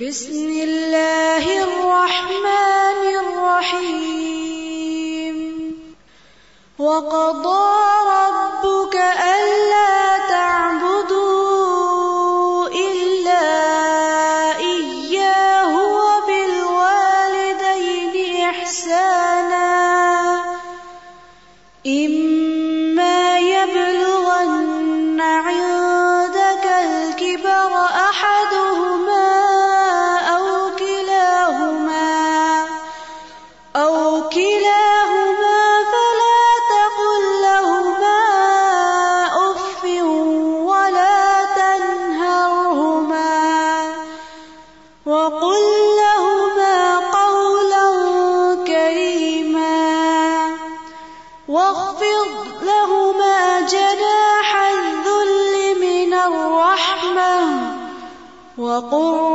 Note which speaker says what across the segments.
Speaker 1: بسم اللہ الرحمن الرحیم وقضى وقل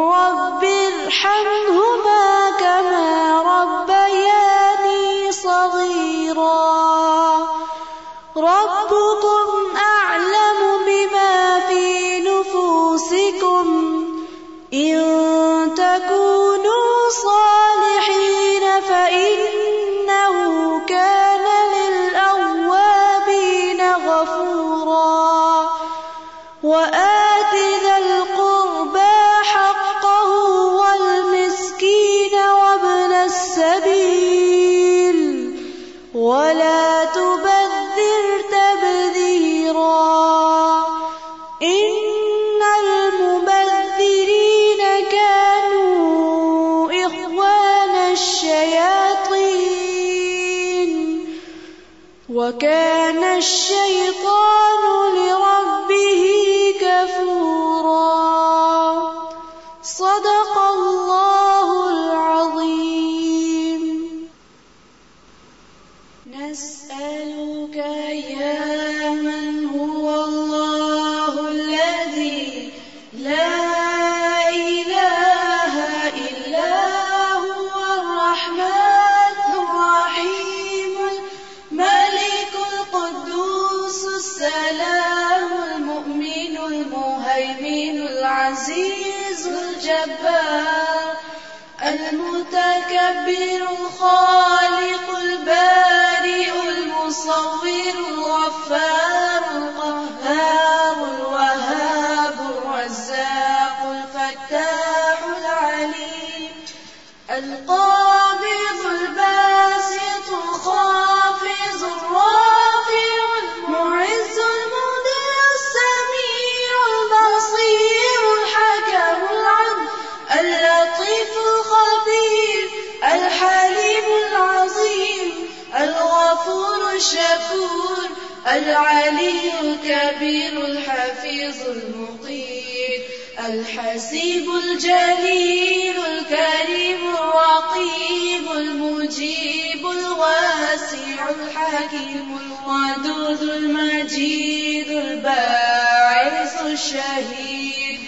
Speaker 1: المجيد الباعث الشهيد.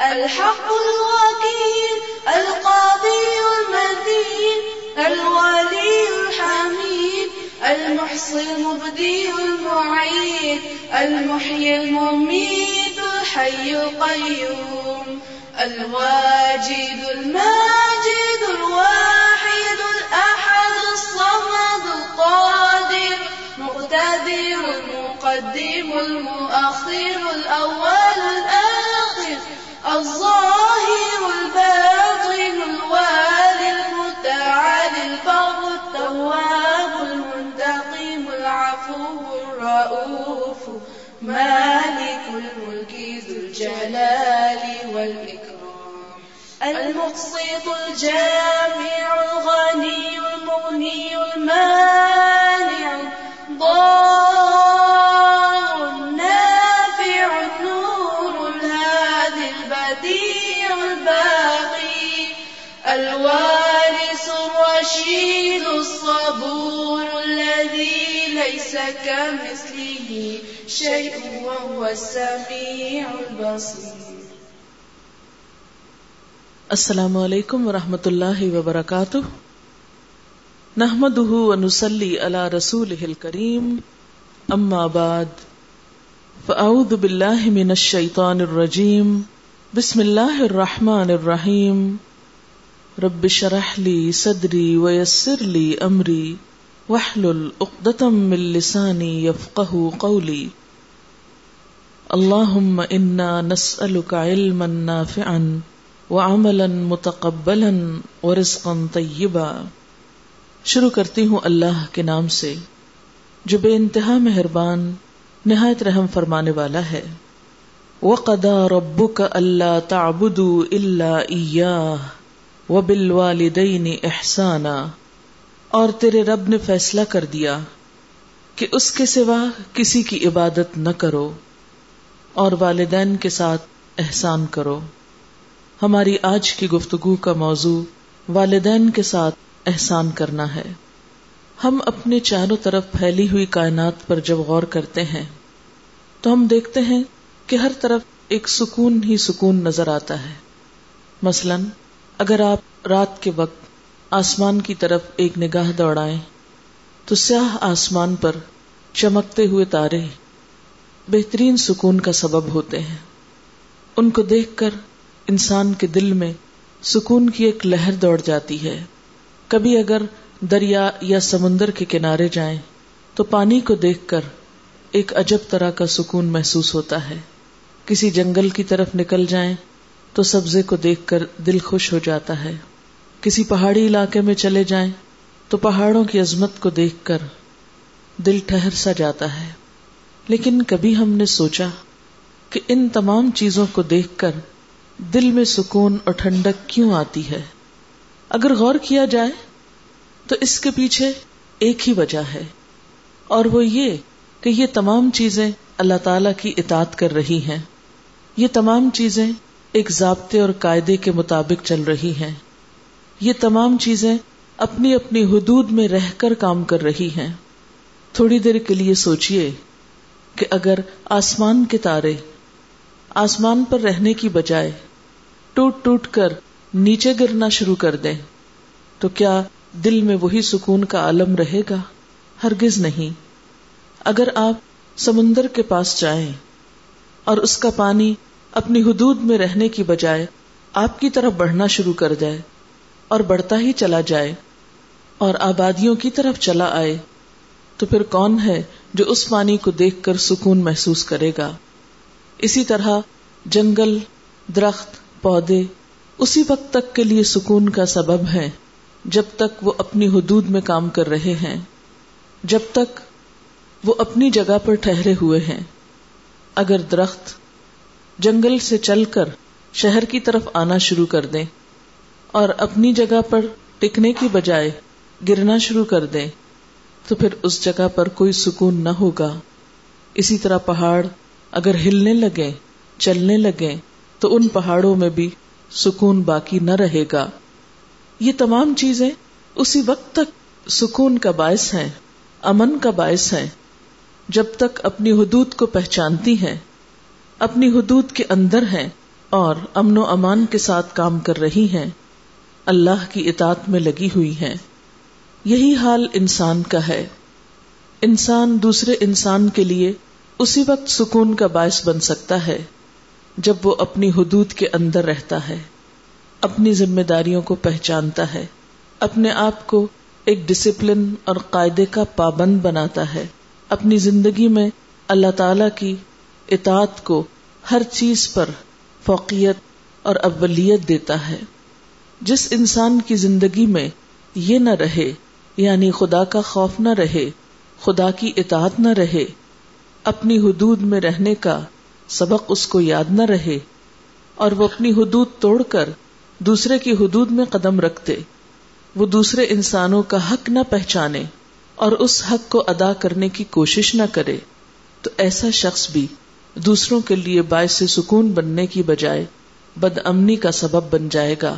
Speaker 1: الحق الوكيل، القاضي المتين، الولي الحميد المحصي المبدي المعيد، المحيي المميت الحي القيوم، الواجد الماجد المقدم المؤخر الأول الآخر، الظاهر الباطن الوالي المتعالي البر التواب المنتقم العفو الرؤوف مالك الملك ذو الجلال والإكرام، المقسط الجامع السميع البصير.
Speaker 2: السلام علیکم ورحمۃ اللہ وبرکاتہ۔ نحمده ونصلي على رسوله الكريم اما بعد، فاعوذ باللہ من الشیطان الرجیم۔ بسم اللہ الرحمن الرحیم۔ رب شرح لی صدری ویسر لی امری۔ وحلل اقدتم من لسانی یفقہ قولی۔ اللہم انا نسألک علما نافعا وعملا متقبلا ورزقا طیبا۔ شروع کرتی ہوں اللہ کے نام سے، جو بے انتہا مہربان، نہایت رحم فرمانے والا ہے۔ وقدا ربك الا تعبدوا الا اياه وبالوالدين احسانا۔ اور تیرے رب نے فیصلہ کر دیا کہ اس کے سوا کسی کی عبادت نہ کرو۔ اور والدین کے ساتھ احسان کرو۔ ہماری آج کی گفتگو کا موضوع والدین کے ساتھ احسان کرنا ہے۔ ہم اپنے چاروں طرف پھیلی ہوئی کائنات پر جب غور کرتے ہیں، تو ہم دیکھتے ہیں کہ ہر طرف ایک سکون ہی سکون نظر آتا ہے۔ مثلا، اگر آپ رات کے وقت آسمان کی طرف ایک نگاہ دوڑائیں، تو سیاہ آسمان پر چمکتے ہوئے تارے بہترین سکون کا سبب ہوتے ہیں۔ ان کو دیکھ کر انسان کے دل میں سکون کی ایک لہر دوڑ جاتی ہے۔ کبھی اگر دریا یا سمندر کے کنارے جائیں تو پانی کو دیکھ کر ایک عجب طرح کا سکون محسوس ہوتا ہے۔ کسی جنگل کی طرف نکل جائیں تو سبزے کو دیکھ کر دل خوش ہو جاتا ہے۔ کسی پہاڑی علاقے میں چلے جائیں تو پہاڑوں کی عظمت کو دیکھ کر دل ٹھہر سا جاتا ہے۔ لیکن کبھی ہم نے سوچا کہ ان تمام چیزوں کو دیکھ کر دل میں سکون اور ٹھنڈک کیوں آتی ہے؟ اگر غور کیا جائے تو اس کے پیچھے ایک ہی وجہ ہے، اور وہ یہ کہ یہ تمام چیزیں اللہ تعالی کی اطاعت کر رہی ہیں۔ یہ تمام چیزیں ایک ضابطے اور قاعدے کے مطابق چل رہی ہیں۔ یہ تمام چیزیں اپنی اپنی حدود میں رہ کر کام کر رہی ہیں۔ تھوڑی دیر کے لیے سوچئے کہ اگر آسمان کے تارے آسمان پر رہنے کی بجائے ٹوٹ ٹوٹ کر نیچے گرنا شروع کر دیں، تو کیا دل میں وہی سکون کا عالم رہے گا؟ ہرگز نہیں۔ اگر آپ سمندر کے پاس جائیں اور اس کا پانی اپنی حدود میں رہنے کی بجائے آپ کی طرف بڑھنا شروع کر جائے اور بڑھتا ہی چلا جائے اور آبادیوں کی طرف چلا آئے تو پھر کون ہے جو اس پانی کو دیکھ کر سکون محسوس کرے گا؟ اسی طرح جنگل، درخت، پودے اسی وقت تک کے لیے سکون کا سبب ہے جب تک وہ اپنی حدود میں کام کر رہے ہیں، جب تک وہ اپنی جگہ پر ٹھہرے ہوئے ہیں۔ اگر درخت جنگل سے چل کر شہر کی طرف آنا شروع کر دیں اور اپنی جگہ پر ٹکنے کی بجائے گرنا شروع کر دیں تو پھر اس جگہ پر کوئی سکون نہ ہوگا۔ اسی طرح پہاڑ اگر ہلنے لگے، چلنے لگے، تو ان پہاڑوں میں بھی سکون باقی نہ رہے گا۔ یہ تمام چیزیں اسی وقت تک سکون کا باعث ہیں، امن کا باعث ہیں، جب تک اپنی حدود کو پہچانتی ہیں، اپنی حدود کے اندر ہیں اور امن و امان کے ساتھ کام کر رہی ہیں۔ اللہ کی اطاعت میں لگی ہوئی ہیں۔ یہی حال انسان کا ہے۔ انسان دوسرے انسان کے لیے اسی وقت سکون کا باعث بن سکتا ہے جب وہ اپنی حدود کے اندر رہتا ہے، اپنی ذمہ داریوں کو پہچانتا ہے، اپنے آپ کو ایک ڈسپلن اور قاعدے کا پابند بناتا ہے۔ اپنی زندگی میں اللہ تعالی کی اطاعت کو ہر چیز پر فوقیت اور اولیت دیتا ہے۔ جس انسان کی زندگی میں یہ نہ رہے یعنی خدا کا خوف نہ رہے، خدا کی اطاعت نہ رہے، اپنی حدود میں رہنے کا سبق اس کو یاد نہ رہے اور وہ اپنی حدود توڑ کر دوسرے کی حدود میں قدم رکھتے، وہ دوسرے انسانوں کا حق نہ پہچانے اور اس حق کو ادا کرنے کی کوشش نہ کرے۔ تو ایسا شخص بھی دوسروں کے لیے باعث سکون بننے کی بجائے بد امنی کا سبب بن جائے گا۔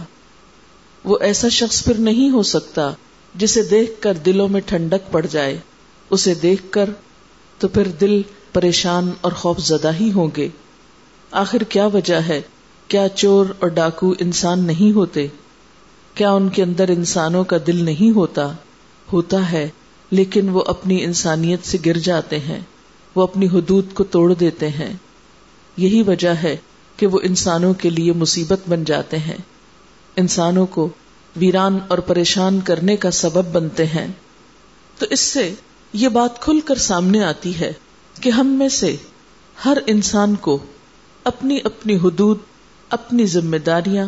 Speaker 2: وہ ایسا شخص پھر نہیں ہو سکتا جسے دیکھ کر دلوں میں ٹھنڈک پڑ جائے، اسے دیکھ کر تو پھر دل پریشان اور خوف زدہ ہی ہوں گے۔ آخر کیا وجہ ہے؟ کیا چور اور ڈاکو انسان نہیں ہوتے؟ کیا ان کے اندر انسانوں کا دل نہیں ہوتا؟ ہوتا ہے، لیکن وہ اپنی انسانیت سے گر جاتے ہیں، وہ اپنی حدود کو توڑ دیتے ہیں۔ یہی وجہ ہے کہ وہ انسانوں کے لیے مصیبت بن جاتے ہیں۔ انسانوں کو ویران اور پریشان کرنے کا سبب بنتے ہیں۔ تو اس سے یہ بات کھل کر سامنے آتی ہے کہ ہم میں سے ہر انسان کو اپنی اپنی حدود، اپنی ذمہ داریاں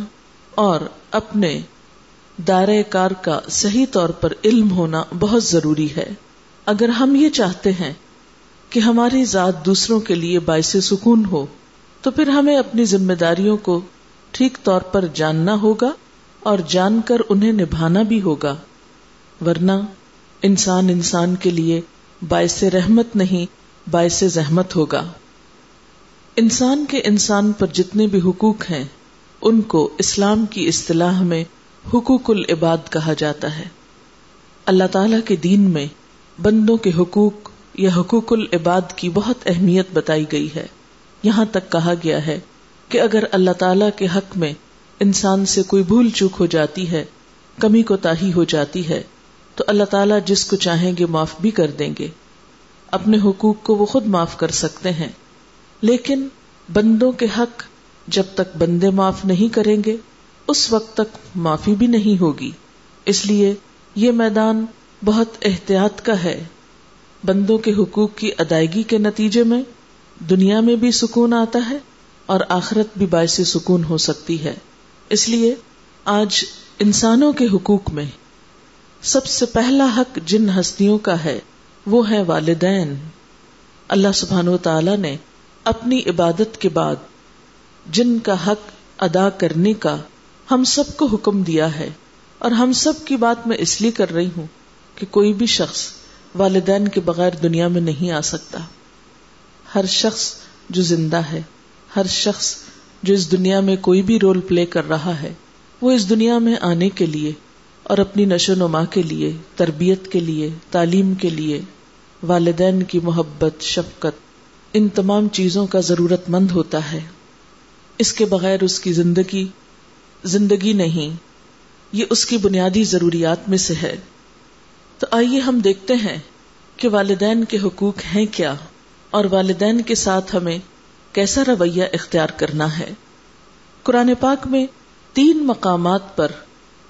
Speaker 2: اور اپنے دائرۂ کار کا صحیح طور پر علم ہونا بہت ضروری ہے۔ اگر ہم یہ چاہتے ہیں کہ ہماری ذات دوسروں کے لیے باعث سکون ہو، تو پھر ہمیں اپنی ذمہ داریوں کو ٹھیک طور پر جاننا ہوگا۔ اور جان کر انہیں نبھانا بھی ہوگا، ورنہ انسان انسان کے لیے باعث رحمت نہیں، باعث زحمت ہوگا۔ انسان کے انسان پر جتنے بھی حقوق ہیں، ان کو اسلام کی اصطلاح میں حقوق العباد کہا جاتا ہے۔ اللہ تعالی کے دین میں بندوں کے حقوق یا حقوق العباد کی بہت اہمیت بتائی گئی ہے۔ یہاں تک کہا گیا ہے کہ اگر اللہ تعالی کے حق میں انسان سے کوئی بھول چوک ہو جاتی ہے، کمی کو تاہی ہو جاتی ہے، تو اللہ تعالیٰ جس کو چاہیں گے معاف بھی کر دیں گے۔ اپنے حقوق کو وہ خود معاف کر سکتے ہیں۔ لیکن بندوں کے حق جب تک بندے معاف نہیں کریں گے، اس وقت تک معافی بھی نہیں ہوگی۔ اس لیے یہ میدان بہت احتیاط کا ہے۔ بندوں کے حقوق کی ادائیگی کے نتیجے میں دنیا میں بھی سکون آتا ہے اور آخرت بھی باعث سکون ہو سکتی ہے۔ اس لیے آج انسانوں کے حقوق میں سب سے پہلا حق جن ہستیوں کا ہے، وہ ہے والدین۔ اللہ سبحان و تعالی نے اپنی عبادت کے بعد جن کا حق ادا کرنے کا ہم سب کو حکم دیا ہے۔ اور ہم سب کی بات میں اس لیے کر رہی ہوں کہ کوئی بھی شخص والدین کے بغیر دنیا میں نہیں آ سکتا۔ ہر شخص جو زندہ ہے، ہر شخص جو اس دنیا میں کوئی بھی رول پلے کر رہا ہے، وہ اس دنیا میں آنے کے لیے اور اپنی نشو نما کے لیے، تربیت کے لیے، تعلیم کے لیے، والدین کی محبت، شفقت، ان تمام چیزوں کا ضرورت مند ہوتا ہے۔ اس کے بغیر اس کی زندگی زندگی نہیں، یہ اس کی بنیادی ضروریات میں سے ہے۔ تو آئیے ہم دیکھتے ہیں کہ والدین کے حقوق ہیں کیا اور والدین کے ساتھ ہمیں کیسا رویہ اختیار کرنا ہے؟ قرآن پاک میں تین مقامات پر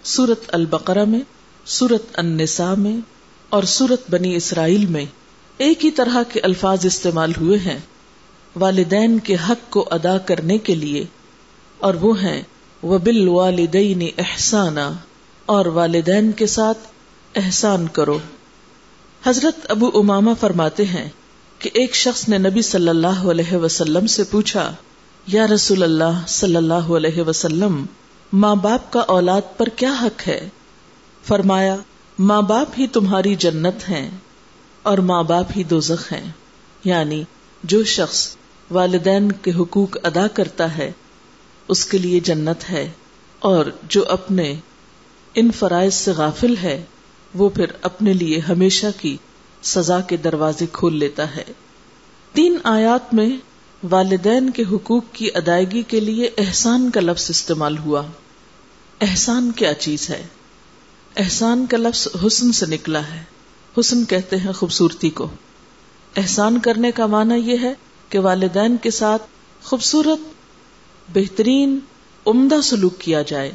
Speaker 2: سورت البقرہ میں، سورت النساء میں اور سورت بنی اسرائیل میں ایک ہی طرح کے الفاظ استعمال ہوئے ہیں۔ والدین کے حق کو ادا کرنے کے لیے اور وہ ہیں وہ بال والدین احسانہ اور والدین کے ساتھ احسان کرو۔ حضرت ابو اماما فرماتے ہیں کہ ایک شخص نے نبی صلی اللہ علیہ وسلم سے پوچھا، یا رسول اللہ صلی اللہ علیہ وسلم، ماں باپ کا اولاد پر کیا حق ہے؟ فرمایا، ماں باپ ہی تمہاری جنت ہیں اور ماں باپ ہی دوزخ ہیں۔ یعنی جو شخص والدین کے حقوق ادا کرتا ہے، اس کے لیے جنت ہے اور جو اپنے ان فرائض سے غافل ہے، وہ پھر اپنے لیے ہمیشہ کی سزا کے دروازے کھول لیتا ہے۔ تین آیات میں والدین کے حقوق کی ادائیگی کے لیے احسان کا لفظ استعمال ہوا۔ احسان کیا چیز ہے؟ احسان کا لفظ حسن سے نکلا ہے۔ حسن کہتے ہیں خوبصورتی کو۔ احسان کرنے کا معنی یہ ہے کہ والدین کے ساتھ خوبصورت، بہترین، عمدہ سلوک کیا جائے۔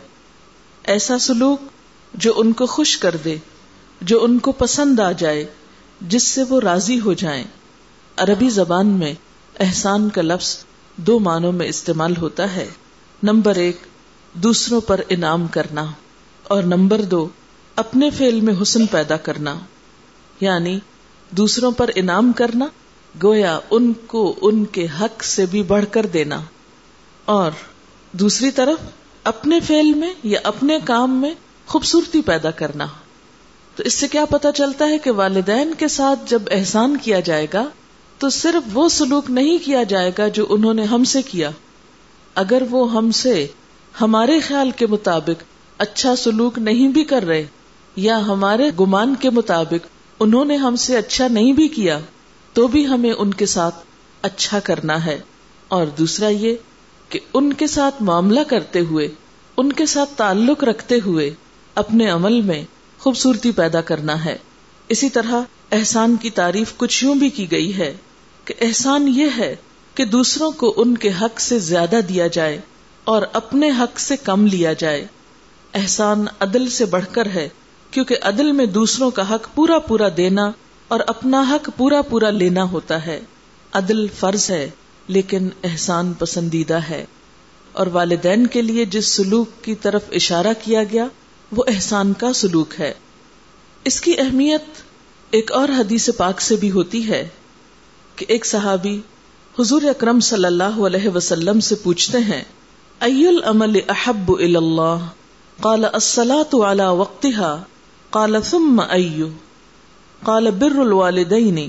Speaker 2: ایسا سلوک جو ان کو خوش کر دے، جو ان کو پسند آ جائے۔ جس سے وہ راضی ہو جائیں۔ عربی زبان میں احسان کا لفظ دو معنوں میں استعمال ہوتا ہے۔ نمبر ایک، دوسروں پر انعام کرنا۔ اور نمبر دو، اپنے فیل میں حسن پیدا کرنا۔ یعنی دوسروں پر انعام کرنا، گویا ان کو ان کے حق سے بھی بڑھ کر دینا۔ اور دوسری طرف، اپنے فیل میں یا اپنے کام میں خوبصورتی پیدا کرنا۔ تو اس سے کیا پتا چلتا ہے کہ والدین کے ساتھ جب احسان کیا جائے گا، تو صرف وہ سلوک نہیں کیا جائے گا جو انہوں نے ہم سے کیا۔ اگر وہ ہم سے ہمارے خیال کے مطابق اچھا سلوک نہیں بھی کر رہے، یا ہمارے گمان کے مطابق انہوں نے ہم سے اچھا نہیں بھی کیا، تو بھی ہمیں ان کے ساتھ اچھا کرنا ہے۔ اور دوسرا یہ کہ ان کے ساتھ معاملہ کرتے ہوئے، ان کے ساتھ تعلق رکھتے ہوئے، اپنے عمل میں خوبصورتی پیدا کرنا ہے۔ اسی طرح احسان کی تعریف کچھ یوں بھی کی گئی ہے کہ احسان یہ ہے کہ دوسروں کو ان کے حق سے زیادہ دیا جائے اور اپنے حق سے کم لیا جائے۔ احسان عدل سے بڑھ کر ہے، کیونکہ عدل میں دوسروں کا حق پورا پورا دینا اور اپنا حق پورا پورا لینا ہوتا ہے۔ عدل فرض ہے، لیکن احسان پسندیدہ ہے۔ اور والدین کے لیے جس سلوک کی طرف اشارہ کیا گیا وہ احسان کا سلوک ہے۔ اس کی اہمیت ایک اور حدیث پاک سے بھی ہوتی ہے کہ ایک صحابی حضور اکرم صلی اللہ علیہ وسلم سے پوچھتے ہیں ای العمل احب اللہ قال، الصلاة على وقتها قال، ثم ایو قال، بر الوالدین؟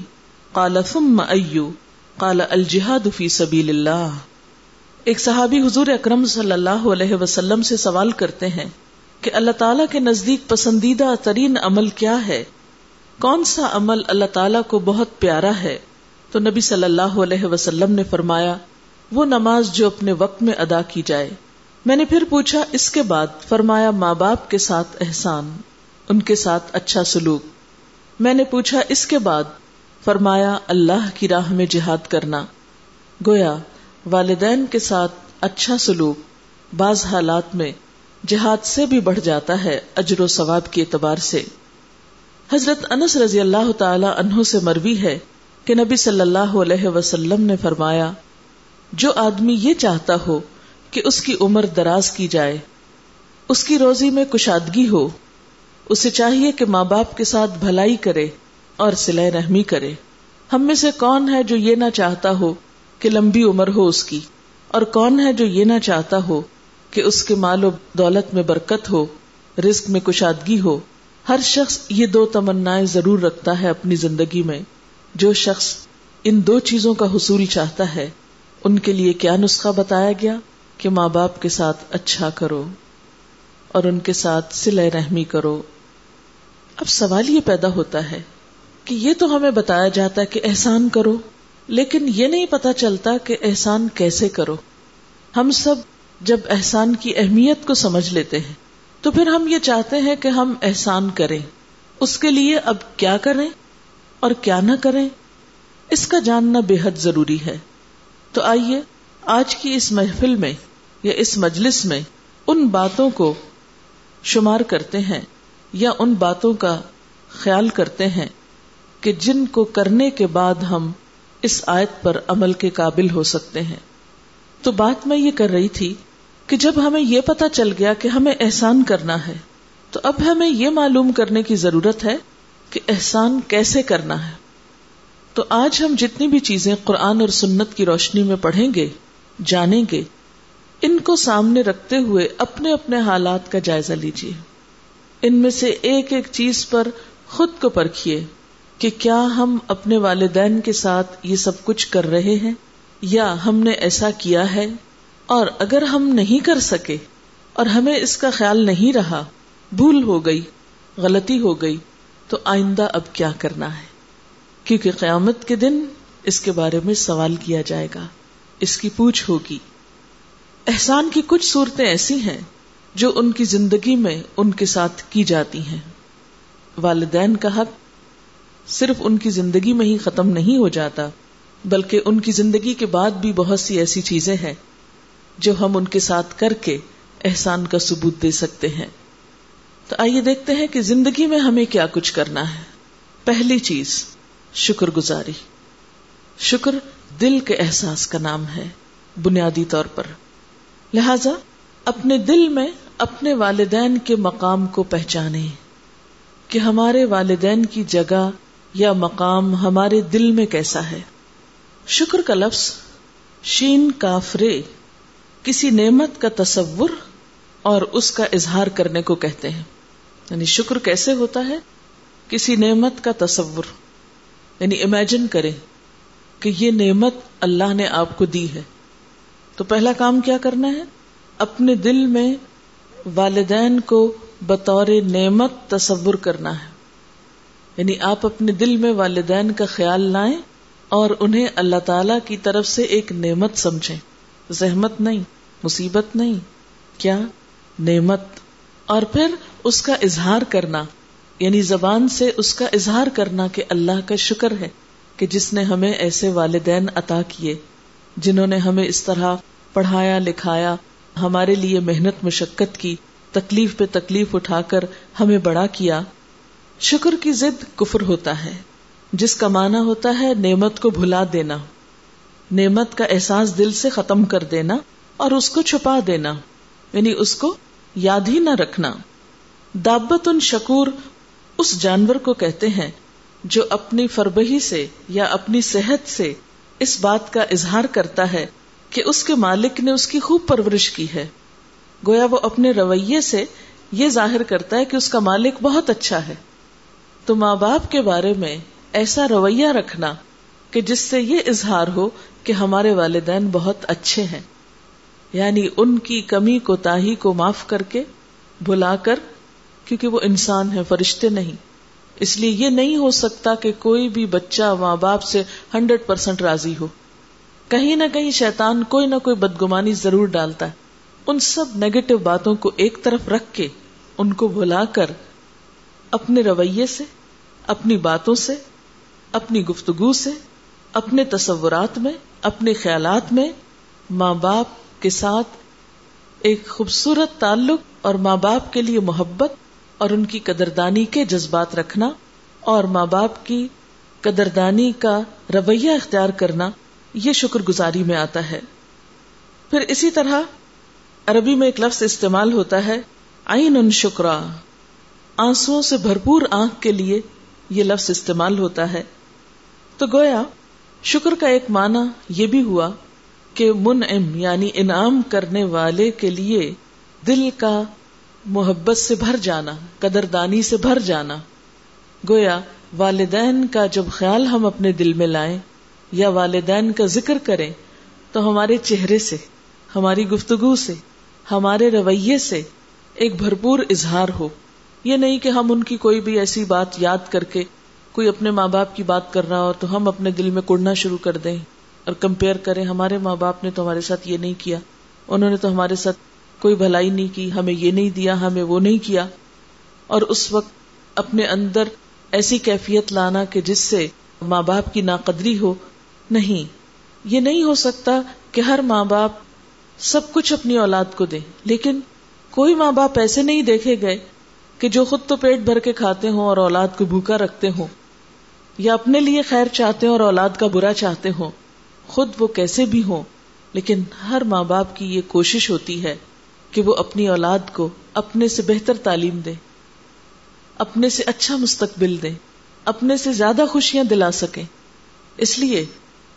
Speaker 2: قال، ثم ایو قال، الجہاد فی سبیل اللہ؟ ایک صحابی حضور اکرم صلی اللہ علیہ وسلم سے سوال کرتے ہیں کہ اللہ تعالیٰ کے نزدیک پسندیدہ ترین عمل کیا ہے؟ کون سا عمل اللہ تعالیٰ کو بہت پیارا ہے؟ تو نبی صلی اللہ علیہ وسلم نے فرمایا، وہ نماز جو اپنے وقت میں ادا کی جائے۔ میں نے پھر پوچھا، اس کے بعد؟ فرمایا، ماں باپ کے ساتھ احسان، ان کے ساتھ اچھا سلوک۔ میں نے پوچھا، اس کے بعد؟ فرمایا، اللہ کی راہ میں جہاد کرنا۔ گویا، والدین کے ساتھ اچھا سلوک، بعض حالات میں جہاد سے بھی بڑھ جاتا ہے اجر و ثواب کے اعتبار سے۔ حضرت انس رضی اللہ تعالی عنہ سے مروی ہے کہ نبی صلی اللہ علیہ وسلم نے فرمایا، جو آدمی یہ چاہتا ہو کہ اس کی عمر دراز کی جائے، اس کی روزی میں کشادگی ہو، اسے چاہیے کہ ماں باپ کے ساتھ بھلائی کرے اور سلائے رحمی کرے۔ ہم میں سے کون ہے جو یہ نہ چاہتا ہو کہ لمبی عمر ہو اس کی، اور کون ہے جو یہ نہ چاہتا ہو کہ اس کے مال و دولت میں برکت ہو، رزق میں کشادگی ہو، ہر شخص یہ دو تمنا ضرور رکھتا ہے اپنی زندگی میں۔ جو شخص ان دو چیزوں کا حصول چاہتا ہے، ان کے لیے کیا نسخہ بتایا گیا؟ کہ ماں باپ کے ساتھ اچھا کرو اور ان کے ساتھ سلح رحمی کرو۔ اب سوال یہ پیدا ہوتا ہے کہ یہ تو ہمیں بتایا جاتا ہے کہ احسان کرو، لیکن یہ نہیں پتا چلتا کہ احسان کیسے کرو۔ ہم سب جب احسان کی اہمیت کو سمجھ لیتے ہیں، تو پھر ہم یہ چاہتے ہیں کہ ہم احسان کریں۔ اس کے لیے اب کیا کریں اور کیا نہ کریں، اس کا جاننا بے حد ضروری ہے۔ تو آئیے آج کی اس محفل میں یا اس مجلس میں ان باتوں کو شمار کرتے ہیں یا ان باتوں کا خیال کرتے ہیں کہ جن کو کرنے کے بعد ہم اس آیت پر عمل کے قابل ہو سکتے ہیں۔ تو بات میں یہ کر رہی تھی کہ جب ہمیں یہ پتا چل گیا کہ ہمیں احسان کرنا ہے، تو اب ہمیں یہ معلوم کرنے کی ضرورت ہے کہ احسان کیسے کرنا ہے۔ تو آج ہم جتنی بھی چیزیں قرآن اور سنت کی روشنی میں پڑھیں گے، جانیں گے، ان کو سامنے رکھتے ہوئے اپنے اپنے حالات کا جائزہ لیجیے ان میں سے ایک ایک چیز پر خود کو پرکھیے کہ کیا ہم اپنے والدین کے ساتھ یہ سب کچھ کر رہے ہیں، یا ہم نے ایسا کیا ہے۔ اور اگر ہم نہیں کر سکے اور ہمیں اس کا خیال نہیں رہا، بھول ہو گئی، غلطی ہو گئی، تو آئندہ اب کیا کرنا ہے؟ کیونکہ قیامت کے دن اس کے بارے میں سوال کیا جائے گا، اس کی پوچھ ہوگی۔ احسان کی کچھ صورتیں ایسی ہیں جو ان کی زندگی میں ان کے ساتھ کی جاتی ہیں۔ والدین کا حق صرف ان کی زندگی میں ہی ختم نہیں ہو جاتا، بلکہ ان کی زندگی کے بعد بھی بہت سی ایسی چیزیں ہیں جو ہم ان کے ساتھ کر کے احسان کا ثبوت دے سکتے ہیں۔ تو آئیے دیکھتے ہیں کہ زندگی میں ہمیں کیا کچھ کرنا ہے۔ پہلی چیز، شکر گزاری۔ شکر دل کے احساس کا نام ہے، بنیادی طور پر۔ لہذا، اپنے دل میں اپنے والدین کے مقام کو پہچانے کہ ہمارے والدین کی جگہ یا مقام ہمارے دل میں کیسا ہے۔ شکر کا لفظ، شین کافرے کسی نعمت کا تصور اور اس کا اظہار کرنے کو کہتے ہیں۔ یعنی شکر کیسے ہوتا ہے؟ کسی نعمت کا تصور۔ یعنی امیجن کریں کہ یہ نعمت اللہ نے آپ کو دی ہے۔ تو پہلا کام کیا کرنا ہے؟ اپنے دل میں والدین کو بطور نعمت تصور کرنا ہے۔ یعنی آپ اپنے دل میں والدین کا خیال لائیں اور انہیں اللہ تعالی کی طرف سے ایک نعمت سمجھیں۔ زحمت نہیں۔ مصیبت نہیں، کیا؟ نعمت۔ اور پھر اس کا اظہار کرنا یعنی زبان سے اس کا اظہار کرنا کہ اللہ کا شکر ہے کہ جس نے ہمیں ایسے والدین عطا کیے، جنہوں نے ہمیں اس طرح پڑھایا، لکھایا، ہمارے لیے محنت مشقت کی، تکلیف پہ تکلیف اٹھا کر ہمیں بڑا کیا۔ شکر کی ضد کفر ہوتا ہے، جس کا معنی ہوتا ہے نعمت کو بھلا دینا۔ نعمت کا احساس دل سے ختم کر دینا اور اس کو چھپا دینا یعنی اس کو یاد ہی نہ رکھنا۔ دابت ان شکور اس جانور کو کہتے ہیں جو اپنی فربہی سے یا اپنی صحت سے اس بات کا اظہار کرتا ہے کہ اس کے مالک نے اس کی خوب پرورش کی ہے۔ گویا وہ اپنے رویے سے یہ ظاہر کرتا ہے کہ اس کا مالک بہت اچھا ہے۔ تو ماں باپ کے بارے میں ایسا رویہ رکھنا کہ جس سے یہ اظہار ہو کہ ہمارے والدین بہت اچھے ہیں۔ یعنی ان کی کمی کو تاہی کو معاف کر کے بھلا کر، کیونکہ وہ انسان ہے فرشتے نہیں۔ اس لیے یہ نہیں ہو سکتا کہ کوئی بھی بچہ ماں باپ سے ہنڈریڈ پرسینٹ راضی ہو۔ کہیں نہ کہیں شیطان کوئی نہ کوئی بدگمانی ضرور ڈالتا ہے۔ ان سب نیگیٹو باتوں کو ایک طرف رکھ کے ان کو بھلا کر اپنے رویے سے، اپنی باتوں سے، اپنی گفتگو سے، اپنے تصورات میں، اپنے خیالات میں ماں باپ کے ساتھ ایک خوبصورت تعلق اور ماں باپ کے لیے محبت اور ان کی قدردانی کے جذبات رکھنا اور ماں باپ کی قدردانی کا رویہ اختیار کرنا یہ شکر گزاری میں آتا ہے۔ پھر اسی طرح عربی میں ایک لفظ استعمال ہوتا ہے آئین ان شکرا۔ آنسو سے بھرپور آنکھ کے لیے یہ لفظ استعمال ہوتا ہے۔ تو گویا، شکر کا ایک معنی یہ بھی ہوا کہ منعم یعنی انعام کرنے والے کے لیے دل کا محبت سے بھر جانا قدر دانی سے بھر جانا۔ گویا والدین کا جب خیال ہم اپنے دل میں لائیں یا والدین کا ذکر کریں، تو ہمارے چہرے سے، ہماری گفتگو سے، ہمارے رویے سے ایک بھرپور اظہار ہو۔ یہ نہیں کہ ہم ان کی کوئی بھی ایسی بات یاد کر کے کوئی اپنے ماں باپ کی بات کر رہا ہو تو ہم اپنے دل میں کڑنا شروع کر دیں۔ اور کمپیئر کریں، ہمارے ماں باپ نے تو ہمارے ساتھ یہ نہیں کیا۔ انہوں نے تو ہمارے ساتھ کوئی بھلائی نہیں کی، ہمیں یہ نہیں دیا، ہمیں وہ نہیں کیا۔ اور اس وقت اپنے اندر ایسی کیفیت لانا کہ جس سے ماں باپ کی ناقدری ہو، نہیں۔ یہ نہیں ہو سکتا کہ ہر ماں باپ سب کچھ اپنی اولاد کو دے۔ لیکن کوئی ماں باپ ایسے نہیں دیکھے گئے کہ جو خود تو پیٹ بھر کے کھاتے ہوں اور اولاد کو بھوکا رکھتے ہوں، یا اپنے لیے خیر چاہتے ہوں اور اولاد کا برا چاہتے ہوں۔ خود وہ کیسے بھی ہوں، لیکن ہر ماں باپ کی یہ کوشش ہوتی ہے کہ وہ اپنی اولاد کو اپنے سے بہتر تعلیم دے، اپنے سے اچھا مستقبل دے، اپنے سے زیادہ خوشیاں دلا سکیں اس لیے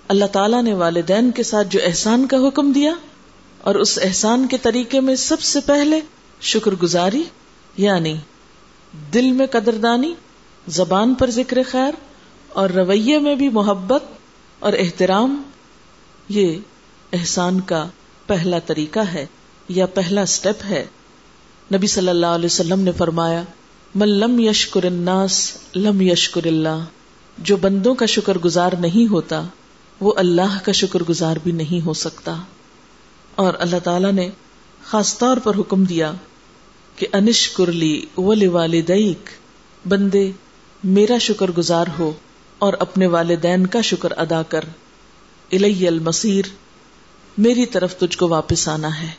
Speaker 2: اللہ تعالیٰ نے والدین کے ساتھ جو احسان کا حکم دیا اور اس احسان کے طریقے میں سب سے پہلے شکر گزاری یعنی دل میں قدردانی، زبان پر ذکر خیر اور رویے میں بھی محبت اور احترام یہ احسان کا پہلا طریقہ ہے یا پہلا سٹیپ ہے۔ نبی صلی اللہ علیہ وسلم نے فرمایا، من لم یشکر الناس، لم یشکر اللہ۔ جو بندوں کا شکر گزار نہیں ہوتا، وہ اللہ کا شکر گزار بھی نہیں ہو سکتا۔ اور اللہ تعالی نے خاص طور پر حکم دیا کہ، انشکر لی ولی والدیک بندے، میرا شکر گزار ہو اور اپنے والدین کا شکر ادا کر۔ الی المصیر، میری طرف تجھ کو واپس آنا ہے۔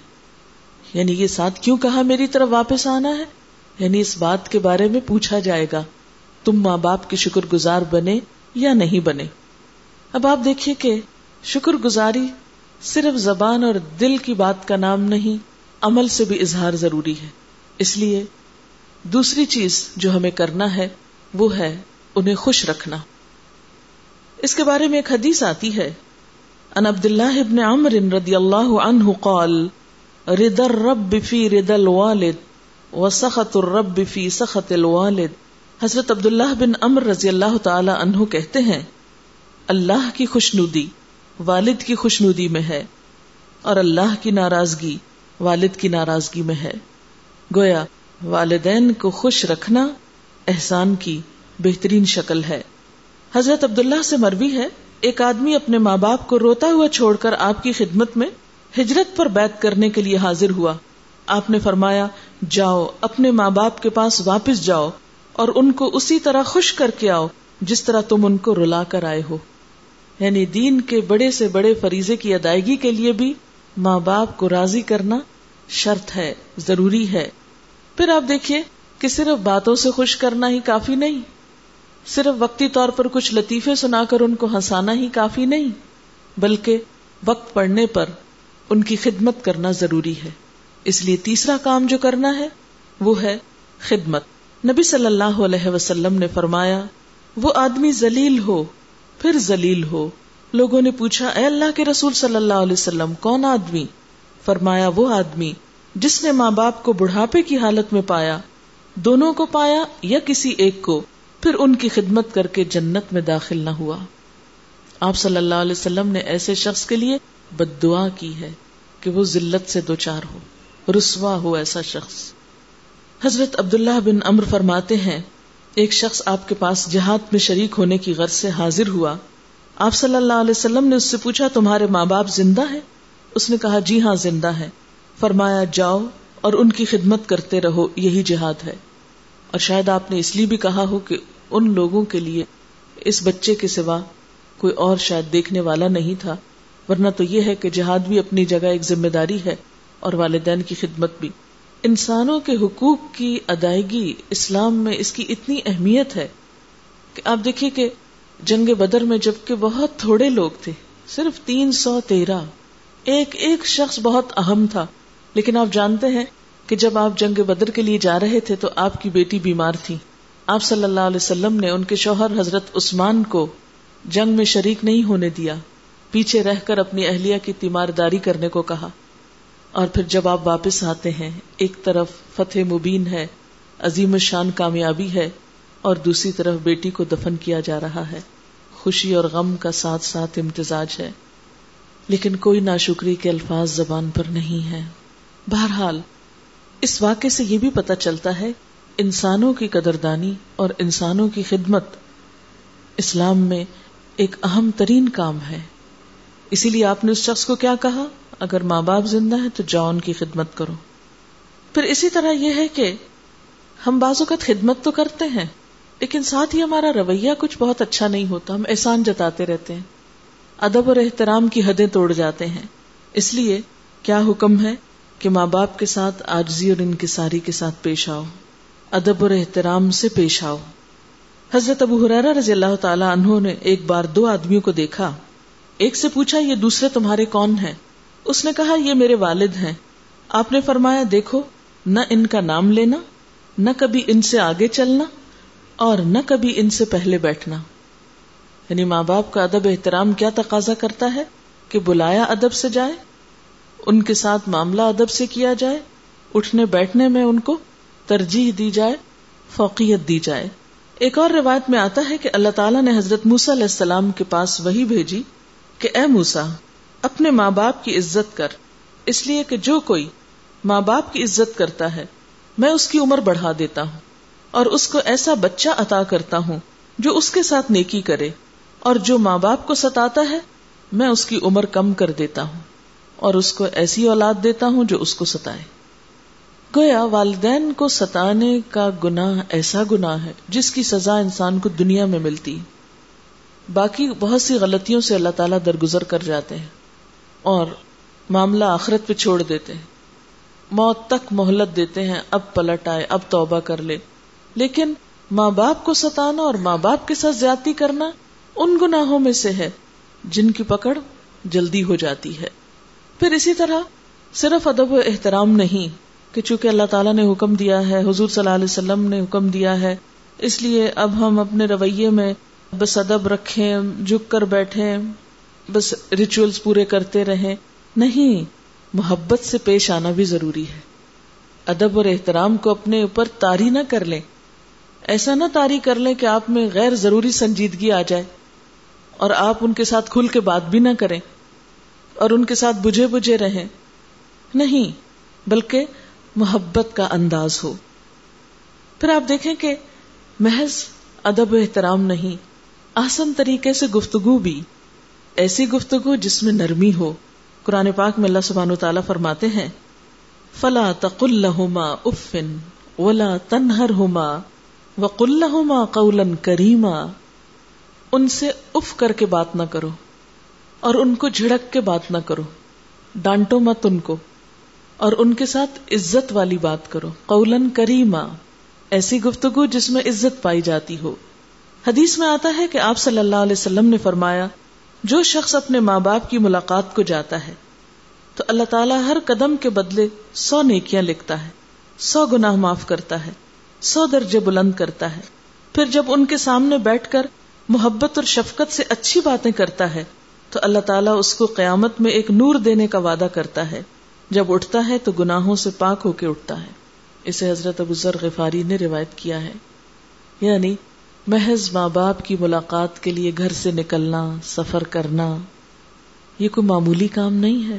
Speaker 2: یعنی یہ ساتھ کیوں کہا میری طرف واپس آنا ہے؟ یعنی اس بات کے بارے میں پوچھا جائے گا، تم ماں باپ کی شکر گزار بنے یا نہیں بنے؟ اب آپ دیکھیے کہ شکر گزاری صرف زبان اور دل کی بات کا نام نہیں، عمل سے بھی اظہار ضروری ہے۔ اس لیے دوسری چیز جو ہمیں کرنا ہے، وہ ہے انہیں خوش رکھنا۔ اس کے بارے میں ایک حدیث آتی ہے۔ ان عبد اللہ ابن عمر رضی اللہ عنہ قال رد الرب فی رد الوالد و سخت الرب فی سخت الوالد. حضرت عبداللہ بن امر رضی اللہ تعالی عنہ کہتے ہیں، اللہ کی خوشنودی والد کی خوشنودی میں ہے اور اللہ کی ناراضگی والد کی ناراضگی میں ہے۔ گویا والدین کو خوش رکھنا احسان کی بہترین شکل ہے۔ حضرت عبداللہ سے مربی ہے ایک آدمی اپنے ماں باپ کو روتا ہوا چھوڑ کر آپ کی خدمت میں ہجرت پر بیت کرنے کے لیے حاضر ہوا۔ آپ نے فرمایا، جاؤ، اپنے ماں باپ کے پاس واپس جاؤ اور ان کو اسی طرح خوش کر کے آؤ جس طرح تم ان کو رلا کر آئے ہو۔ یعنی دین کے بڑے سے بڑے فریضے کی ادائیگی کے لیے بھی ماں باپ کو راضی کرنا شرط ہے، ضروری ہے۔ پھر آپ دیکھیے کہ صرف باتوں سے خوش کرنا ہی کافی نہیں۔ صرف وقتی طور پر کچھ لطیفے سنا کر ان کو ہنسانا ہی کافی نہیں، بلکہ وقت پڑنے پر ان کی خدمت کرنا ضروری ہے۔ اس لیے تیسرا کام جو کرنا ہے، وہ ہے خدمت۔ نبی صلی اللہ علیہ وسلم نے فرمایا، وہ آدمی ذلیل ہو، پھر ذلیل ہو۔ لوگوں نے پوچھا، اے اللہ کے رسول صلی اللہ علیہ وسلم، کون آدمی؟ فرمایا، وہ آدمی جس نے ماں باپ کو بڑھاپے کی حالت میں پایا، دونوں کو پایا یا کسی ایک کو؟ پھر ان کی خدمت کر کے جنت میں داخل نہ ہوا۔ آپ صلی اللہ علیہ وسلم نے ایسے شخص کے لیے بد دعا کی ہے کہ وہ ذلت سے دو چار ہو، رسوا ہو ایسا شخص۔ حضرت عبداللہ بن امر فرماتے ہیں، ایک شخص آپ کے پاس جہاد میں شریک ہونے کی غرض سے حاضر ہوا۔ آپ صلی اللہ علیہ وسلم نے اس سے پوچھا، تمہارے ماں باپ زندہ ہے اس نے کہا جی ہاں زندہ ہے فرمایا، جاؤ اور ان کی خدمت کرتے رہو، یہی جہاد ہے۔ اور شاید آپ نے اس لیے بھی کہا ہو کہ ان لوگوں کے لیے اس بچے کے سوا کوئی اور شاید دیکھنے والا نہیں تھا، ورنہ تو یہ ہے کہ جہاد بھی اپنی جگہ ایک ذمہ داری ہے اور والدین کی خدمت بھی۔ انسانوں کے حقوق کی ادائیگی اسلام میں اس کی اتنی اہمیت ہے کہ آپ دیکھیے کہ جنگ بدر میں جبکہ بہت تھوڑے لوگ تھے، صرف تین سو تیرہ، ایک ایک شخص بہت اہم تھا۔ لیکن آپ جانتے ہیں کہ جب آپ جنگ بدر کے لیے جا رہے تھے تو آپ کی بیٹی بیمار تھی۔ آپ صلی اللہ علیہ وسلم نے ان کے شوہر حضرت عثمان کو جنگ میں شریک نہیں ہونے دیا، پیچھے رہ کر اپنی اہلیہ کی تیمارداری کرنے کو کہا۔ اور پھر جب آپ واپس آتے ہیں، ایک طرف فتح مبین ہے، عظیم شان کامیابی ہے، اور دوسری طرف بیٹی کو دفن کیا جا رہا ہے۔ خوشی اور غم کا ساتھ ساتھ امتزاج ہے۔ لیکن کوئی ناشکری کے الفاظ زبان پر نہیں ہے۔ بہرحال، اس واقعے سے یہ بھی پتہ چلتا ہے انسانوں کی قدردانی اور انسانوں کی خدمت اسلام میں ایک اہم ترین کام ہے۔ اسی لیے آپ نے اس شخص کو کیا کہا؟ اگر ماں باپ زندہ ہے تو جاؤ ان کی خدمت کرو۔ پھر اسی طرح یہ ہے کہ ہم بعض اوقات خدمت تو کرتے ہیں، لیکن ساتھ ہی ہمارا رویہ کچھ بہت اچھا نہیں ہوتا، ہم احسان جتاتے رہتے ہیں۔ ادب اور احترام کی حدیں توڑ جاتے ہیں۔ اس لیے کیا حکم ہے کہ ماں باپ کے ساتھ آجزی اور انکساری کے ساتھ پیش آؤ؟ ادب اور احترام سے پیش آؤ۔ حضرت ابو حرارا رضی اللہ تعالیٰ عنہ نے ایک بار دو آدمیوں کو دیکھا۔ ایک سے پوچھا، یہ دوسرے تمہارے کون ہیں؟ اس نے کہا، یہ میرے والد ہیں۔ آپ نے فرمایا، دیکھو، نہ ان کا نام لینا، نہ کبھی ان سے آگے چلنا اور نہ کبھی ان سے پہلے بیٹھنا۔ یعنی ماں باپ کا ادب احترام کیا تقاضا کرتا ہے کہ بلایا ادب سے جائے، ان کے ساتھ معاملہ ادب سے کیا جائے، اٹھنے بیٹھنے میں ان کو ترجیح دی جائے، فوقیت دی جائے۔ ایک اور روایت میں آتا ہے کہ اللہ تعالیٰ نے حضرت موسا علیہ السلام کے پاس وہی بھیجی کہ اے موسا اپنے ماں باپ کی عزت کر۔ اس لیے کہ جو کوئی ماں باپ کی عزت کرتا ہے، میں اس کی عمر بڑھا دیتا ہوں اور اس کو ایسا بچہ عطا کرتا ہوں جو اس کے ساتھ نیکی کرے۔ اور جو ماں باپ کو ستاتا ہے، میں اس کی عمر کم کر دیتا ہوں اور اس کو ایسی اولاد دیتا ہوں جو اس کو ستائے۔ گویا والدین کو ستانے کا گناہ ایسا گناہ ہے جس کی سزا انسان کو دنیا میں ملتی باقی بہت سی غلطیوں سے اللہ تعالیٰ درگزر کر جاتے ہیں اور معاملہ آخرت پہ چھوڑ دیتے ہیں۔ موت تک مہلت دیتے ہیں، اب پلٹ آئے، اب توبہ کر لے۔ لیکن ماں باپ کو ستانا اور ماں باپ کے ساتھ زیادتی کرنا ان گناہوں میں سے ہے جن کی پکڑ جلدی ہو جاتی ہے۔ پھر اسی طرح صرف ادب و احترام نہیں کہ چونکہ اللہ تعالیٰ نے حکم دیا ہے، حضور صلی اللہ علیہ وسلم نے حکم دیا ہے، اس لیے اب ہم اپنے رویے میں بس ادب رکھیں، جھک کر بیٹھے بس ریچولس پورے کرتے رہیں۔ نہیں، محبت سے پیش آنا بھی ضروری ہے۔ ادب اور احترام کو اپنے اوپر تاری نہ کر لیں۔ ایسا نہ تاری کر لیں کہ آپ میں غیر ضروری سنجیدگی آ جائے۔ اور آپ ان کے ساتھ کھل کے بات بھی نہ کریں۔ اور ان کے ساتھ بجھے بجھے رہیں۔ نہیں، بلکہ محبت کا انداز ہو۔ پھر آپ دیکھیں کہ محض ادب و احترام نہیں آسن طریقے سے گفتگو بھی۔ ایسی گفتگو جس میں نرمی ہو۔ قرآن پاک میں اللہ سبحانہ تعالیٰ فرماتے ہیں، فلا تقل لہما افن ولا تنہر ہوما وقل لہما قولا کریما۔ ان سے اف کر کے بات نہ کرو اور ان کو جھڑک کے بات نہ کرو۔ ڈانٹو مت ان کو۔ اور ان کے ساتھ عزت والی بات کرو۔ قولن کریما ایسی گفتگو جس میں عزت پائی جاتی ہو۔ حدیث میں آتا ہے کہ آپ صلی اللہ علیہ وسلم نے فرمایا، جو شخص اپنے ماں باپ کی ملاقات کو جاتا ہے، تو اللہ تعالیٰ ہر قدم کے بدلے سو نیکیاں لکھتا ہے، سو گناہ معاف کرتا ہے، سو درجے بلند کرتا ہے۔ پھر جب ان کے سامنے بیٹھ کر محبت اور شفقت سے اچھی باتیں کرتا ہے، تو اللہ تعالیٰ اس کو قیامت میں ایک نور دینے کا وعدہ کرتا ہے۔ جب اٹھتا ہے تو گناہوں سے پاک ہو کے اٹھتا ہے۔ اسے حضرت ابو ذر غفاری نے روایت کیا ہے۔ یعنی محض ماں باپ کی ملاقات کے لیے گھر سے نکلنا، سفر کرنا، یہ کوئی معمولی کام نہیں ہے۔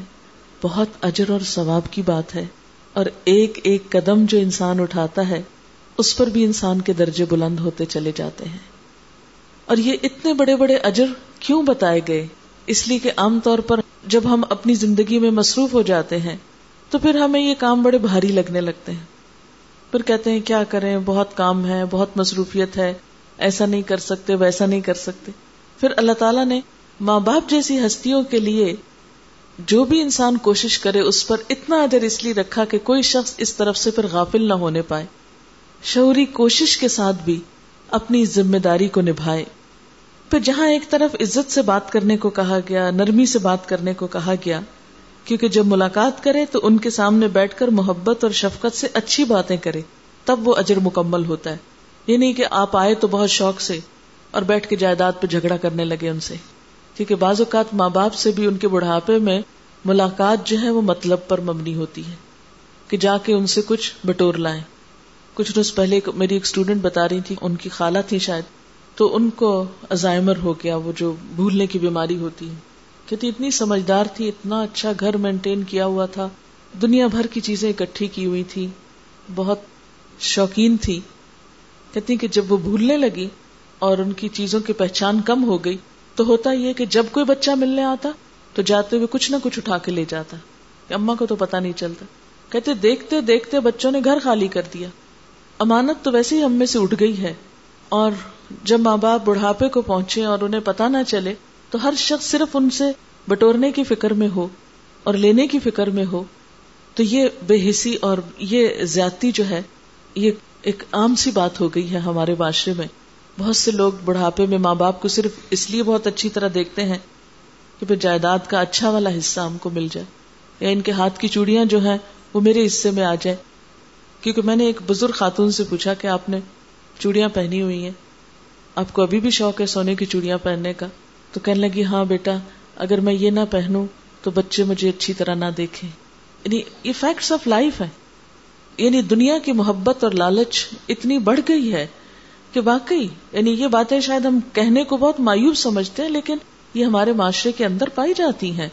Speaker 2: بہت اجر اور ثواب کی بات ہے۔ اور ایک ایک قدم جو انسان اٹھاتا ہے، اس پر بھی انسان کے درجے بلند ہوتے چلے جاتے ہیں۔ اور یہ اتنے بڑے بڑے اجر کیوں بتائے گئے؟ اس لیے کہ عام طور پر جب ہم اپنی زندگی میں مصروف ہو جاتے ہیں، تو پھر ہمیں یہ کام بڑے بھاری لگنے لگتے ہیں۔ پھر کہتے ہیں، کیا کریں؟ بہت کام ہے، بہت مصروفیت ہے، ایسا نہیں کر سکتے، ویسا نہیں کر سکتے۔ پھر اللہ تعالیٰ نے ماں باپ جیسی ہستیوں کے لیے جو بھی انسان کوشش کرے، اس پر اتنا ادر اس لیے رکھا کہ کوئی شخص اس طرف سے پھر غافل نہ ہونے پائے۔ شعوری کوشش کے ساتھ بھی اپنی ذمہ داری کو نبھائے۔ پھر جہاں ایک طرف عزت سے بات کرنے کو کہا گیا، نرمی سے بات کرنے کو کہا گیا، کیونکہ جب ملاقات کرے تو ان کے سامنے بیٹھ کر محبت اور شفقت سے اچھی باتیں کرے، تب وہ اجر مکمل ہوتا ہے۔ یہ نہیں کہ آپ آئے تو بہت شوق سے اور بیٹھ کے جائیداد پہ جھگڑا کرنے لگے ان سے۔ کیونکہ بعض اوقات ماں باپ سے بھی ان کے بڑھاپے میں ملاقات جو ہے وہ مطلب پر مبنی ہوتی ہے، کہ جا کے ان سے کچھ بٹور لائیں۔ کچھ روز پہلے میری ایک اسٹوڈینٹ بتا رہی تھی ان کی خالہ تھی شاید۔ تو ان کو ازائمر ہو گیا، وہ جو بھولنے کی بیماری ہوتی ہے کہتی اتنی سمجھدار تھی، اتنا اچھا گھر مینٹین کیا ہوا تھا۔ دنیا بھر کی چیزیں اکٹھی کی ہوئی تھی۔ بہت شوقین تھی۔ کہتی کہ جب وہ بھولنے لگی اور ان کی چیزوں کی پہچان کم ہو گئی، تو ہوتا یہ کہ جب کوئی بچہ ملنے آتا، تو جاتے ہوئے کچھ نہ کچھ اٹھا کے لے جاتا۔ کہ اما کو تو پتا نہیں چلتا۔ کہتے دیکھتے دیکھتے بچوں نے گھر خالی کر دیا۔ امانت تو ویسے ہی ہم میں سے اٹھ گئی ہے۔ اور جب ماں باپ بڑھاپے کو پہنچے اور انہیں پتا نہ چلے، تو ہر شخص صرف ان سے بٹورنے کی فکر میں ہو اور لینے کی فکر میں ہو۔ تو یہ بے حسی اور یہ زیادتی جو ہے، یہ ایک عام سی بات ہو گئی ہے ہمارے معاشرے میں۔ بہت سے لوگ بڑھاپے میں ماں باپ کو صرف اس لیے بہت اچھی طرح دیکھتے ہیں کہ پھر جائیداد کا اچھا والا حصہ ہم کو مل جائے، یا ان کے ہاتھ کی چوڑیاں جو ہیں، وہ میرے حصے میں آ جائے کیونکہ میں نے ایک بزرگ خاتون سے پوچھا کہ آپ نے چوڑیاں پہنی ہوئی ہیں۔ آپ کو ابھی بھی شوق ہے سونے کی چوڑیاں پہننے کا، تو کہنے لگی ہاں بیٹا، اگر میں یہ نہ پہنوں تو بچے مجھے اچھی طرح نہ دیکھیں۔ یعنی یہ فیکٹس آف لائف ہے یعنی دنیا کی محبت اور لالچ اتنی بڑھ گئی ہے کہ واقعی یعنی یہ باتیں شاید ہم کہنے کو بہت مایوب سمجھتے ہیں، لیکن یہ ہمارے معاشرے کے اندر پائی جاتی ہیں۔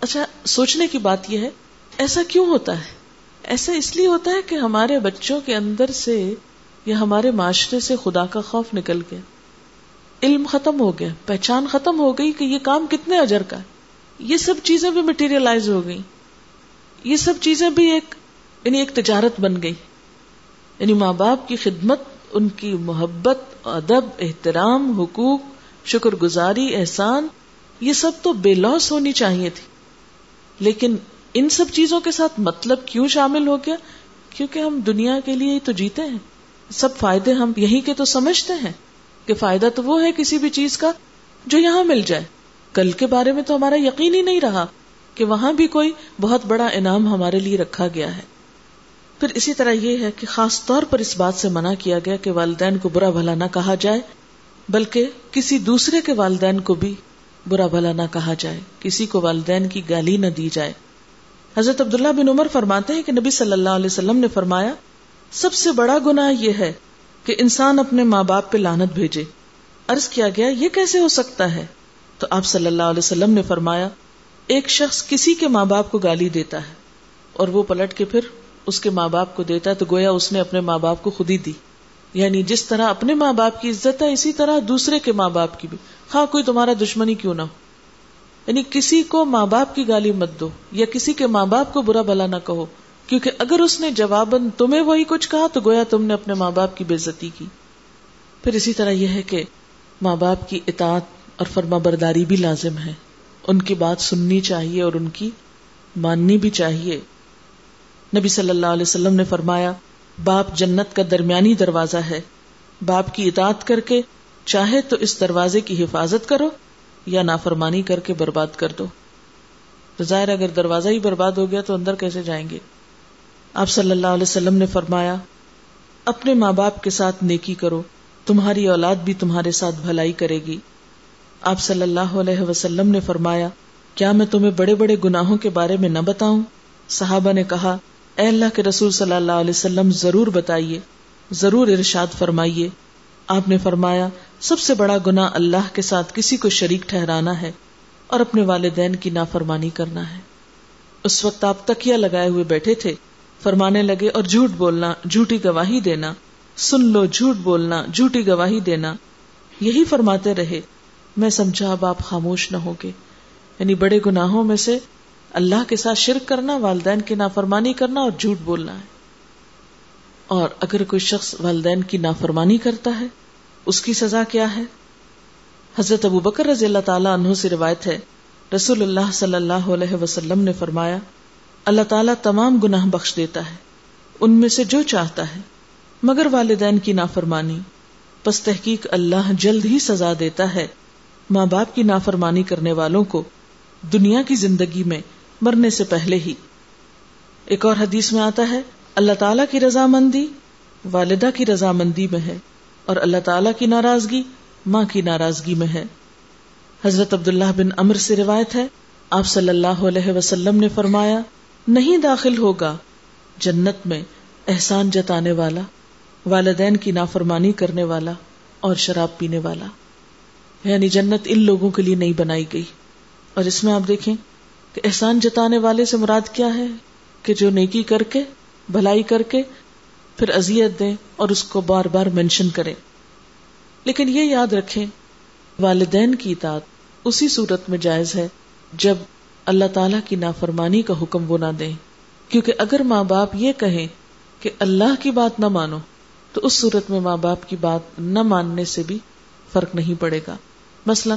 Speaker 2: اچھا سوچنے کی بات یہ ہے، ایسا کیوں ہوتا ہے؟ ایسا اس لیے ہوتا ہے کہ ہمارے بچوں کے اندر سے یا ہمارے معاشرے سے خدا کا خوف نکل گیا۔ علم ختم ہو گیا۔ پہچان ختم ہو گئی کہ یہ کام کتنے اجر کا ہے۔ یہ سب چیزیں بھی مٹیریلائز ہو گئی یہ سب چیزیں بھی ایک یعنی ایک تجارت بن گئی۔ یعنی ماں باپ کی خدمت، ان کی محبت، ادب، احترام، حقوق، شکر گزاری، احسان، یہ سب تو بے لوس ہونی چاہیے تھی۔ لیکن ان سب چیزوں کے ساتھ مطلب کیوں شامل ہو گیا؟ کیونکہ ہم دنیا کے لیے ہی تو جیتے ہیں۔ سب فائدے ہم یہی کے تو سمجھتے ہیں کہ فائدہ تو وہ ہے کسی بھی چیز کا جو یہاں مل جائے۔ کل کے بارے میں تو ہمارا یقین ہی نہیں رہا کہ وہاں بھی کوئی بہت بڑا انعام ہمارے لیے رکھا گیا ہے۔ پھر اسی طرح یہ ہے کہ خاص طور پر اس بات سے منع کیا گیا کہ والدین کو برا بھلا نہ کہا جائے، بلکہ کسی دوسرے کے والدین کو بھی برا بھلا نہ کہا جائے، کسی کو والدین کی گالی نہ دی جائے۔ حضرت عبداللہ بن عمر فرماتے ہیں کہ نبی صلی اللہ علیہ وسلم نے فرمایا سب سے بڑا گنا یہ ہے کہ انسان اپنے ماں باپ پہ لانت بھیجے۔ ارض کیا گیا، یہ کیسے ہو سکتا ہے؟ تو آپ صلی اللہ علیہ وسلم نے فرمایا، ایک شخص کسی کے ماں باپ کو گالی دیتا ہے اور وہ پلٹ کے پھر اس کے ماں باپ کو دیتا ہے، تو گویا اس نے اپنے ماں باپ کو خود ہی دی۔ یعنی جس طرح اپنے ماں باپ کی عزت ہے، اسی طرح دوسرے کے ماں باپ کی بھی۔ ہاں کوئی تمہارا دشمنی کیوں نہ ہو۔ یعنی کسی کو ماں باپ کی گالی مت دو یا کسی کے ماں باپ کو برا بلا نہ کہو۔ کیونکہ اگر اس نے جواباً تمہیں وہی کچھ کہا تو گویا تم نے اپنے ماں باپ کی بےزتی کی۔ پھر اسی طرح یہ ہے کہ ماں باپ کی اطاعت اور فرما برداری بھی لازم ہے۔ ان کی بات سننی چاہیے اور ان کی ماننی بھی چاہیے۔ نبی صلی اللہ علیہ وسلم نے فرمایا، باپ جنت کا درمیانی دروازہ ہے۔ باپ کی اطاعت کر کے چاہے تو اس دروازے کی حفاظت کرو یا نافرمانی کر کے برباد کر دو۔ ظاہر اگر دروازہ ہی برباد ہو گیا تو اندر کیسے جائیں گے؟ آپ صلی اللہ علیہ وسلم نے فرمایا، اپنے ماں باپ کے ساتھ نیکی کرو، تمہاری اولاد بھی تمہارے ساتھ بھلائی کرے گی۔ آپ صلی اللہ علیہ وسلم نے فرمایا، کیا میں تمہیں بڑے بڑے گناہوں کے بارے میں نہ بتاؤں؟ صحابہ نے کہا، اے اللہ کے رسول صلی اللہ علیہ وسلم، ضرور بتائیے، ضرور ارشاد فرمائیے۔ آپ نے فرمایا، سب سے بڑا گنا اللہ کے ساتھ کسی کو شریک ٹھہرانا ہے اور اپنے والدین کی نافرمانی کرنا ہے۔ اس وقت آپ تکیا لگائے ہوئے بیٹھے تھے۔ فرمانے لگے اور جھوٹ بولنا، جھوٹی گواہی دینا، سن لو، جھوٹ بولنا، جھوٹی گواہی دینا، یہی فرماتے رہے۔ میں سمجھا اب آپ خاموش نہ ہوگے یعنی بڑے گناہوں میں سے اللہ کے ساتھ شرک کرنا، والدین کی نافرمانی کرنا اور جھوٹ بولنا ہے۔ اور اگر کوئی شخص والدین کی نافرمانی کرتا ہے، اس کی سزا کیا ہے؟ حضرت ابو بکر رضی اللہ تعالیٰ عنہ سے روایت ہے۔ رسول اللہ صلی اللہ علیہ وسلم نے فرمایا اللہ تعالیٰ تمام گناہ بخش دیتا ہے۔ ان میں سے جو چاہتا ہے، مگر والدین کی نافرمانی۔ پس تحقیق اللہ جلد ہی سزا دیتا ہے۔ ماں باپ کی نافرمانی کرنے والوں کو دنیا کی زندگی میں مرنے سے پہلے ہی۔ ایک اور حدیث میں آتا ہے، اللہ تعالیٰ کی رضامندی والدہ کی رضامندی میں ہے اور اللہ تعالیٰ کی ناراضگی ماں کی ناراضگی میں ہے۔ حضرت عبداللہ بن امر سے روایت ہے، آپ صلی اللہ علیہ وسلم نے فرمایا نہیں داخل ہوگا جنت میں احسان جتانے والا، والدین کی نافرمانی کرنے والا اور شراب پینے والا۔ یعنی جنت ان لوگوں کے لیے نہیں بنائی گئی۔ اور اس میں آپ دیکھیں کہ احسان جتانے والے سے مراد کیا ہے؟ کہ جو نیکی کر کے، بھلائی کر کے پھر ازیت دیں اور اس کو بار بار مینشن کریں۔ لیکن یہ یاد رکھیں، والدین کی اطاعت اسی صورت میں جائز ہے جب اللہ تعالیٰ کی نافرمانی کا حکم وہ نہ دیں۔ کیونکہ اگر ماں باپ یہ کہیں کہ اللہ کی بات نہ مانو، تو اس صورت میں ماں باپ کی بات نہ ماننے سے بھی فرق نہیں پڑے گا۔ مثلا،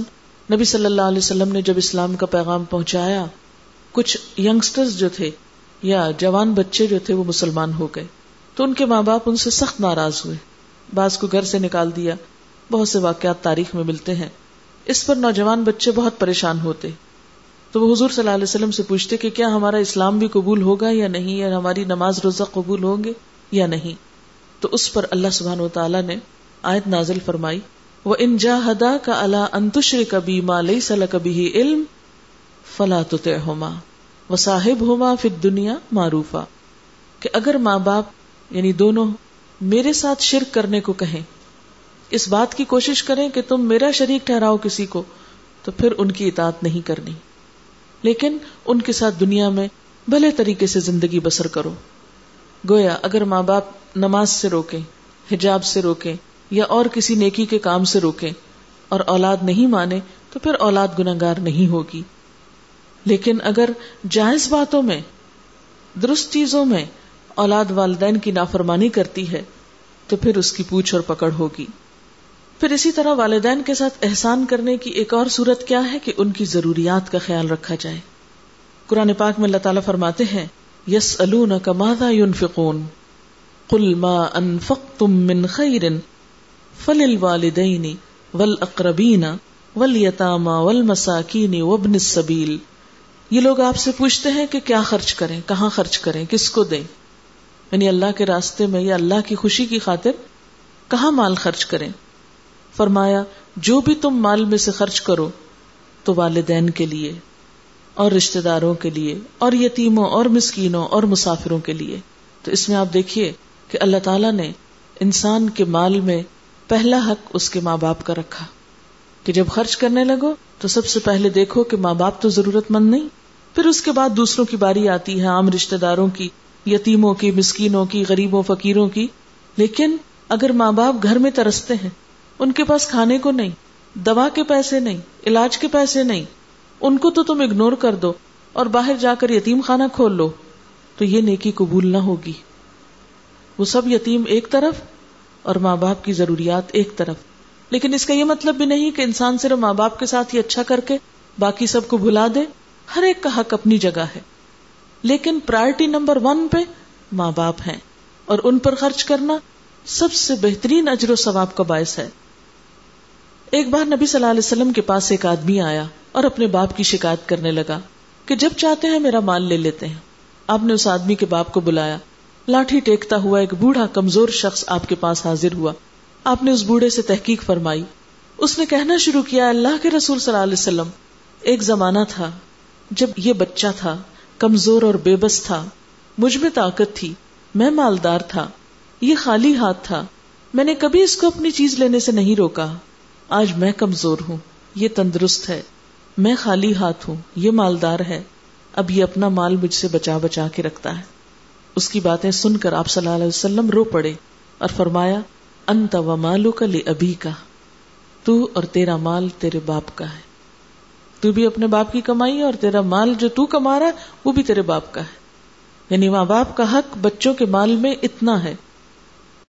Speaker 2: نبی صلی اللہ علیہ وسلم نے جب اسلام کا پیغام پہنچایا، کچھ ینگسٹرز جو تھے یا جوان بچے جو تھے وہ مسلمان ہو گئے۔ تو ان کے ماں باپ ان سے سخت ناراض ہوئے۔ بعض کو گھر سے نکال دیا۔ بہت سے واقعات تاریخ میں ملتے ہیں۔ اس پر نوجوان بچے بہت پریشان ہوتے۔ تو وہ حضور صلی اللہ علیہ وسلم سے پوچھتے کہ کیا ہمارا اسلام بھی قبول ہوگا یا نہیں؟ یا ہماری نماز روزہ قبول ہوں گے یا نہیں؟ تو اس پر اللہ سبحان و تعالیٰ نے آیت نازل فرمائی وہ ان جا ہدا کا اللہ انتشر کبھی ماں سل کبھی علم فلا تو ہوما وہ صاحب ہوما پھر دنیا معروفا۔ کہ اگر ماں باپ یعنی دونوں، میرے ساتھ شرک کرنے کو کہیں، اس بات کی کوشش کریں کہ تم میرا شریک ٹھہراؤ کسی کو، تو پھر ان کی اطاعت نہیں کرنی۔ لیکن ان کے ساتھ دنیا میں بھلے طریقے سے زندگی بسر کرو۔ گویا اگر ماں باپ نماز سے روکیں، حجاب سے روکیں یا اور کسی نیکی کے کام سے روکیں اور اولاد نہیں مانے تو پھر اولاد گناگار نہیں ہوگی۔ لیکن اگر جائز باتوں میں، درست چیزوں میں اولاد والدین کی نافرمانی کرتی ہے تو پھر اس کی پوچھ اور پکڑ ہوگی۔ پھر اسی طرح والدین کے ساتھ احسان کرنے کی ایک اور صورت کیا ہے کہ ان کی ضروریات کا خیال رکھا جائے۔ قرآن پاک میں اللہ تعالیٰ فرماتے ہیں یس الدا فکون کل ما انفقتم من خیر فل الوالدین ول اقربین ول یتاما ول مساکین وبن السبیل۔ یہ لوگ آپ سے پوچھتے ہیں کہ کیا خرچ کریں، کہاں خرچ کریں، کس کو دیں؟ یعنی اللہ کے راستے میں یا اللہ کی خوشی کی خاطر کہاں مال خرچ کریں؟ فرمایا، جو بھی تم مال میں سے خرچ کرو تو والدین کے لیے، اور رشتے داروں کے لیے، اور یتیموں، اور مسکینوں، اور مسافروں کے لیے۔ تو اس میں آپ دیکھیے کہ اللہ تعالیٰ نے انسان کے مال میں پہلا حق اس کے ماں باپ کا رکھا۔ کہ جب خرچ کرنے لگو تو سب سے پہلے دیکھو کہ ماں باپ تو ضرورت مند نہیں، پھر اس کے بعد دوسروں کی باری آتی ہے، عام رشتے داروں کی، یتیموں کی، مسکینوں کی، غریبوں، فقیروں کی۔ لیکن اگر ماں باپ گھر میں ترستے ہیں ان کے پاس کھانے کو نہیں، دوا کے پیسے نہیں، علاج کے پیسے نہیں۔ ان کو تو تم اگنور کر دو اور باہر جا کر یتیم خانہ کھول لو۔ تو یہ نیکی قبول نہ ہوگی۔ وہ سب یتیم ایک طرف اور ماں باپ کی ضروریات ایک طرف۔ لیکن اس کا یہ مطلب بھی نہیں کہ انسان صرف ماں باپ کے ساتھ ہی اچھا کر کے باقی سب کو بھلا دے۔ ہر ایک کا حق اپنی جگہ ہے۔ لیکن پرائرٹی نمبر ون پہ ماں باپ ہیں اور ان پر خرچ کرنا سب سے بہترین اجر و ثواب کا باعث ہے۔ ایک بار نبی صلی اللہ علیہ وسلم کے پاس ایک آدمی آیا اور اپنے باپ کی شکایت کرنے لگا کہ جب چاہتے ہیں میرا مال لے لیتے ہیں۔ آپ نے اس آدمی کے باپ کو بلایا۔ لاٹھی ٹیکتا ہوا ایک بوڑھا کمزور شخص آپ کے پاس حاضر ہوا۔ آپ نے اس بوڑھے سے تحقیق فرمائی۔ اس نے کہنا شروع کیا، اللہ کے رسول صلی اللہ علیہ وسلم، ایک زمانہ تھا جب یہ بچہ تھا، کمزور اور بے بس تھا۔ مجھ میں طاقت تھی، میں مالدار تھا، یہ خالی ہاتھ تھا۔ میں نے کبھی اس کو اپنی چیز لینے سے نہیں روکا۔ آج میں کمزور ہوں، یہ تندرست ہے۔ میں خالی ہاتھ ہوں، یہ مالدار ہے۔ اب یہ اپنا مال مجھ سے بچا بچا کے رکھتا ہے۔ اس کی باتیں سن کر آپ صلی اللہ علیہ وسلم رو پڑے اور فرمایا، انت و مالو کا لی ابھی کا تو اور تیرا مال تیرے باپ کا ہے۔ تو بھی اپنے باپ کی کمائی اور تیرا مال جو تو کما رہا ہے، وہ بھی تیرے باپ کا ہے۔ یعنی ماں باپ کا حق بچوں کے مال میں اتنا ہے۔